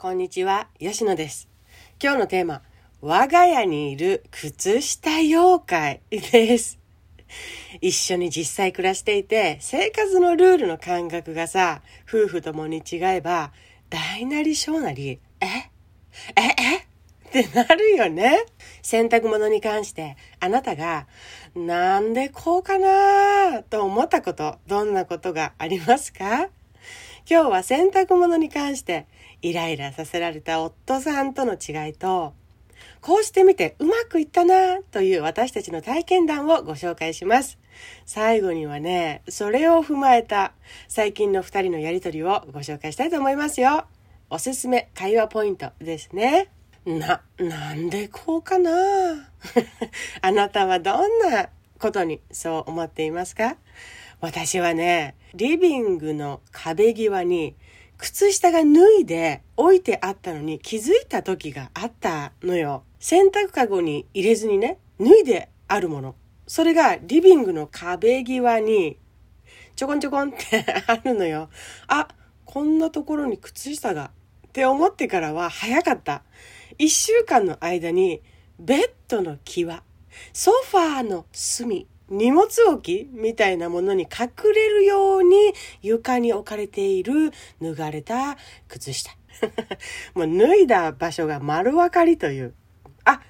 こんにちは、吉野です。今日のテーマ、我が家にいる靴下妖怪 です。一緒に実際暮らしていて、生活のルールの感覚がさ、夫婦ともに違えば、大なり小なり、え？え？え？ってなるよね。洗濯物に関して、あなたが、なんでこうかな？と思ったこと、どんなことがありますか？今日は洗濯物に関してイライラさせられた夫さんとの違いと、こうしてみてうまくいったなという私たちの体験談をご紹介します。最後にはね、それを踏まえた最近の二人のやりとりをご紹介したいと思いますよ。おすすめ会話ポイントですね。な、なんでこうかな？あなたはどんなことにそう思っていますか？私はね、リビングの壁際に靴下が脱いで置いてあったのに気づいた時があったのよ。洗濯かごに入れずにね、脱いであるもの。それがリビングの壁際にちょこんちょこんって あるのよ。あ、こんなところに靴下がって思ってからは早かった。一週間の間にベッドの際、ソファーの隅、荷物置きみたいなものに隠れるように床に置かれている脱がれた靴下。もう脱いだ場所が丸分かりという。あ、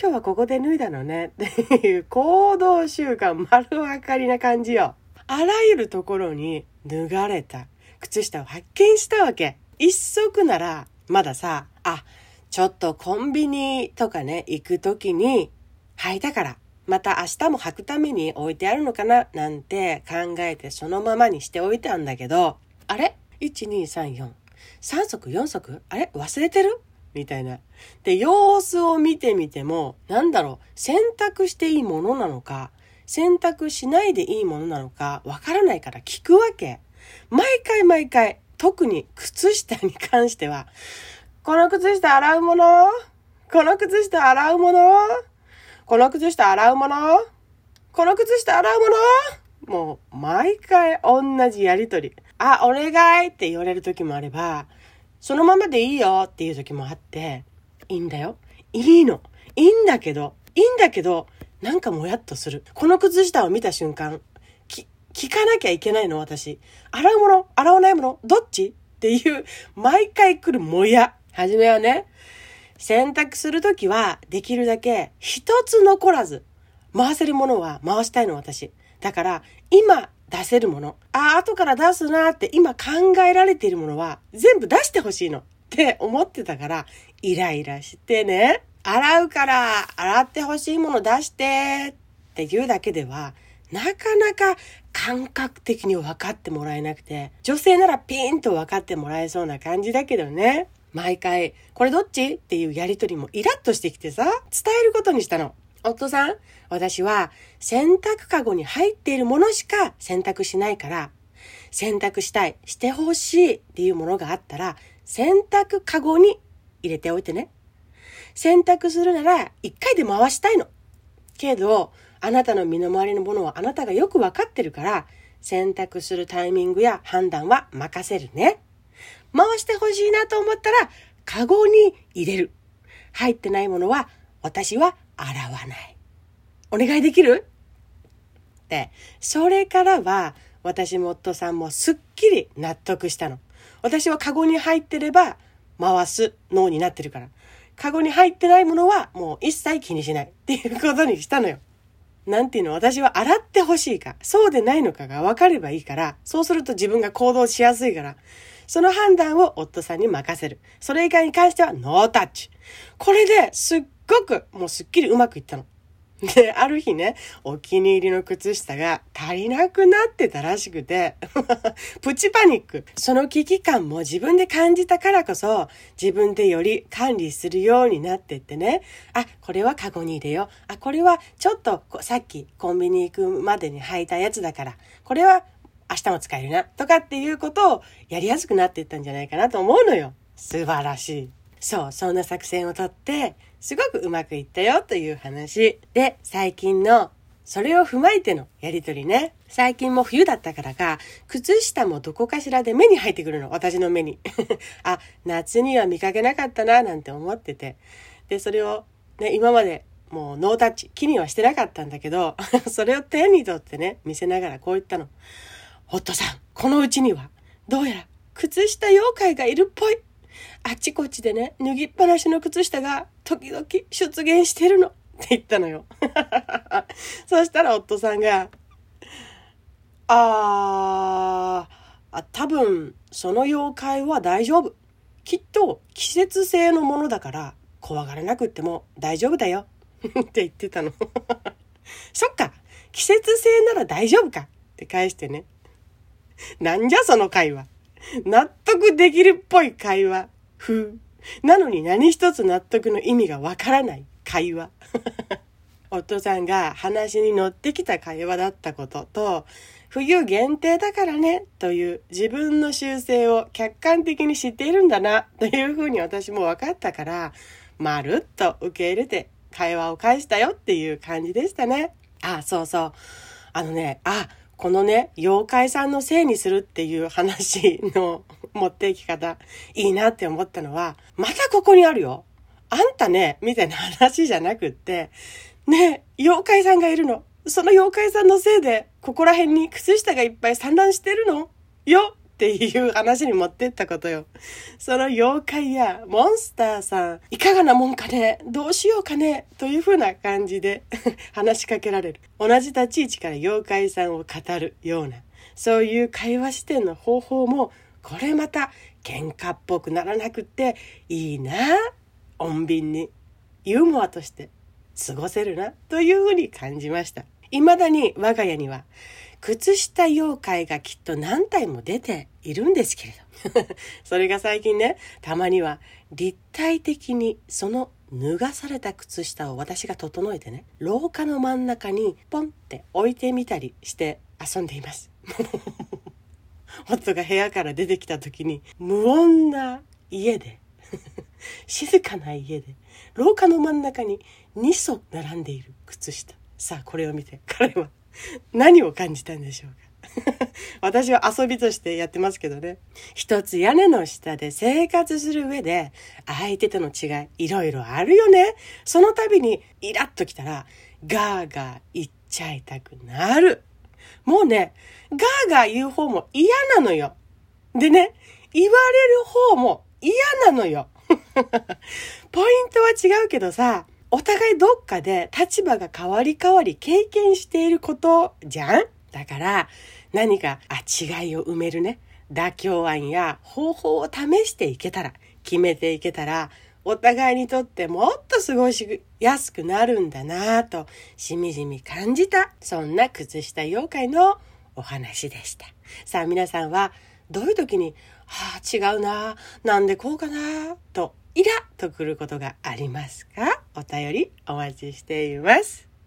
今日はここで脱いだのね っていう行動習慣丸分かりな感じよ。あらゆるところに脱がれた靴下を発見したわけ。一足ならまださ、あ、ちょっとコンビニとかね、行く時に履いたからまた明日も履くために置いてあるのかななんて考えてそのままにしておいたんだけど、あれ ?1234。3足4足？あれ？忘れてる？みたいな。で、様子を見てみても、なんだろう、選択していいものなのか、選択しないでいいものなのか、わからないから聞くわけ。毎回毎回、特に靴下に関しては、この靴下洗うもの？この靴下洗うもの？この靴下洗うもの？この靴下洗うもの？もう、毎回同じやりとり。あ、お願いって言われる時もあれば、そのままでいいよっていう時もあって、いいんだよ。いいの。いいんだけど、いいんだけど、なんかもやっとする。この靴下を見た瞬間、き、聞かなきゃいけないの、私。洗うもの？洗わないもの？どっち？っていう、毎回来るもや。はじめはね、選択するときは、できるだけ一つ残らず、回せるものは回したいの私。だから、今出せるもの、ああ、後から出すなって今考えられているものは全部出してほしいのって思ってたから、イライラしてね、洗うから洗ってほしいもの出してって言うだけでは、なかなか感覚的に分かってもらえなくて、女性ならピーンと分かってもらえそうな感じだけどね。毎回、これどっち？っていうやりとりもイラッとしてきてさ、伝えることにしたの。夫さん、私は洗濯かごに入っているものしか洗濯しないから、洗濯したい、してほしいっていうものがあったら、洗濯かごに入れておいてね。洗濯するなら一回で回したいの。けど、あなたの身の回りのものはあなたがよくわかってるから、洗濯するタイミングや判断は任せるね。回してほしいなと思ったら、カゴに入れる。入ってないものは、私は洗わない。お願いできる？って、それからは、私も夫さんもすっきり納得したの。私はカゴに入ってれば、回す脳になってるから。カゴに入ってないものはもう一切気にしないっていうことにしたのよ。なんていうの、私は洗ってほしいか、そうでないのかが分かればいいから、そうすると自分が行動しやすいから、その判断を夫さんに任せる。それ以外に関してはノータッチ。これですっごくもうすっきりうまくいったの。で、ある日ね、お気に入りの靴下が足りなくなってたらしくて、プチパニック。その危機感も自分で感じたからこそ、自分でより管理するようになってってね、あ、これはカゴに入れよう。あ、これはちょっとさっきコンビニ行くまでに履いたやつだから、これは明日も使えるな、とかっていうことをやりやすくなっていったんじゃないかなと思うのよ。素晴らしい。そう、そんな作戦をとって、すごくうまくいったよという話。で、最近の、それを踏まえてのやりとりね。最近も冬だったからか、靴下もどこかしらで目に入ってくるの。私の目に。あ、夏には見かけなかったな、なんて思ってて。で、それをね、今までもうノータッチ、気にはしてなかったんだけど、それを手に取ってね、見せながらこう言ったの。夫さん、このうちには、どうやら靴下妖怪がいるっぽい。あっちこっちでね、脱ぎっぱなしの靴下が時々出現してるの。って言ったのよ。そしたら夫さんが、あー、多分その妖怪は大丈夫。きっと季節性のものだから怖がらなくっても大丈夫だよ。って言ってたの。そっか、季節性なら大丈夫かって返してね。なんじゃその会話。納得できるっぽい会話。ふう。なのに何一つ納得の意味がわからない会話。夫さんが話に乗ってきた会話だったことと、冬限定だからね、という自分の習性を客観的に知っているんだな、というふうに私も分かったから、まるっと受け入れて会話を返したよっていう感じでしたね。あ、そうそう。あのね、あ、このね、妖怪さんのせいにするっていう話の 持っていき方、いいなって思ったのは、またここにあるよ。あんたね、みたいな話じゃなくって、ね妖怪さんがいるの。その妖怪さんのせいで、ここら辺に靴下がいっぱい散乱してるのよっていう話に持ってったことよ。その妖怪やモンスターさん、いかがなもんかね？どうしようかね？という風な感じで 話しかけられる。同じ立ち位置から妖怪さんを語るような、そういう会話視点の方法も、これまた喧嘩っぽくならなくっていいな穏便にユーモアとして過ごせるなというふうに感じました。未だに我が家には靴下妖怪がきっと何体も出ているんですけれど。それが最近ね、たまには立体的にその脱がされた靴下を私が整えてね、廊下の真ん中にポンって置いてみたりして遊んでいます。夫が部屋から出てきた時に無音な家で 静かな家で廊下の真ん中に2層並んでいる靴下さあこれを見て彼は 何を感じたんでしょうか？私は遊びとしてやってますけどね。一つ屋根の下で生活する上で相手との違いいろいろあるよね。その度にイラッときたらガーガー言っちゃいたくなる。もうね、ガーガー言う方も嫌なのよ。でね、言われる方も嫌なのよ。ポイントは違うけどさ、お互いどっかで立場が変わり変わり経験していることじゃん。だから何か、あ、違いを埋めるね、妥協案や方法を試していけたら、決めていけたら、お互いにとってもっと過ごしやすくなるんだなぁと、しみじみ感じた、そんな靴下妖怪のお話でした。さあ皆さんは、どういう時に、はあ、違うななんでこうかなとイラッとくることがありますか？お便りお待ちしています。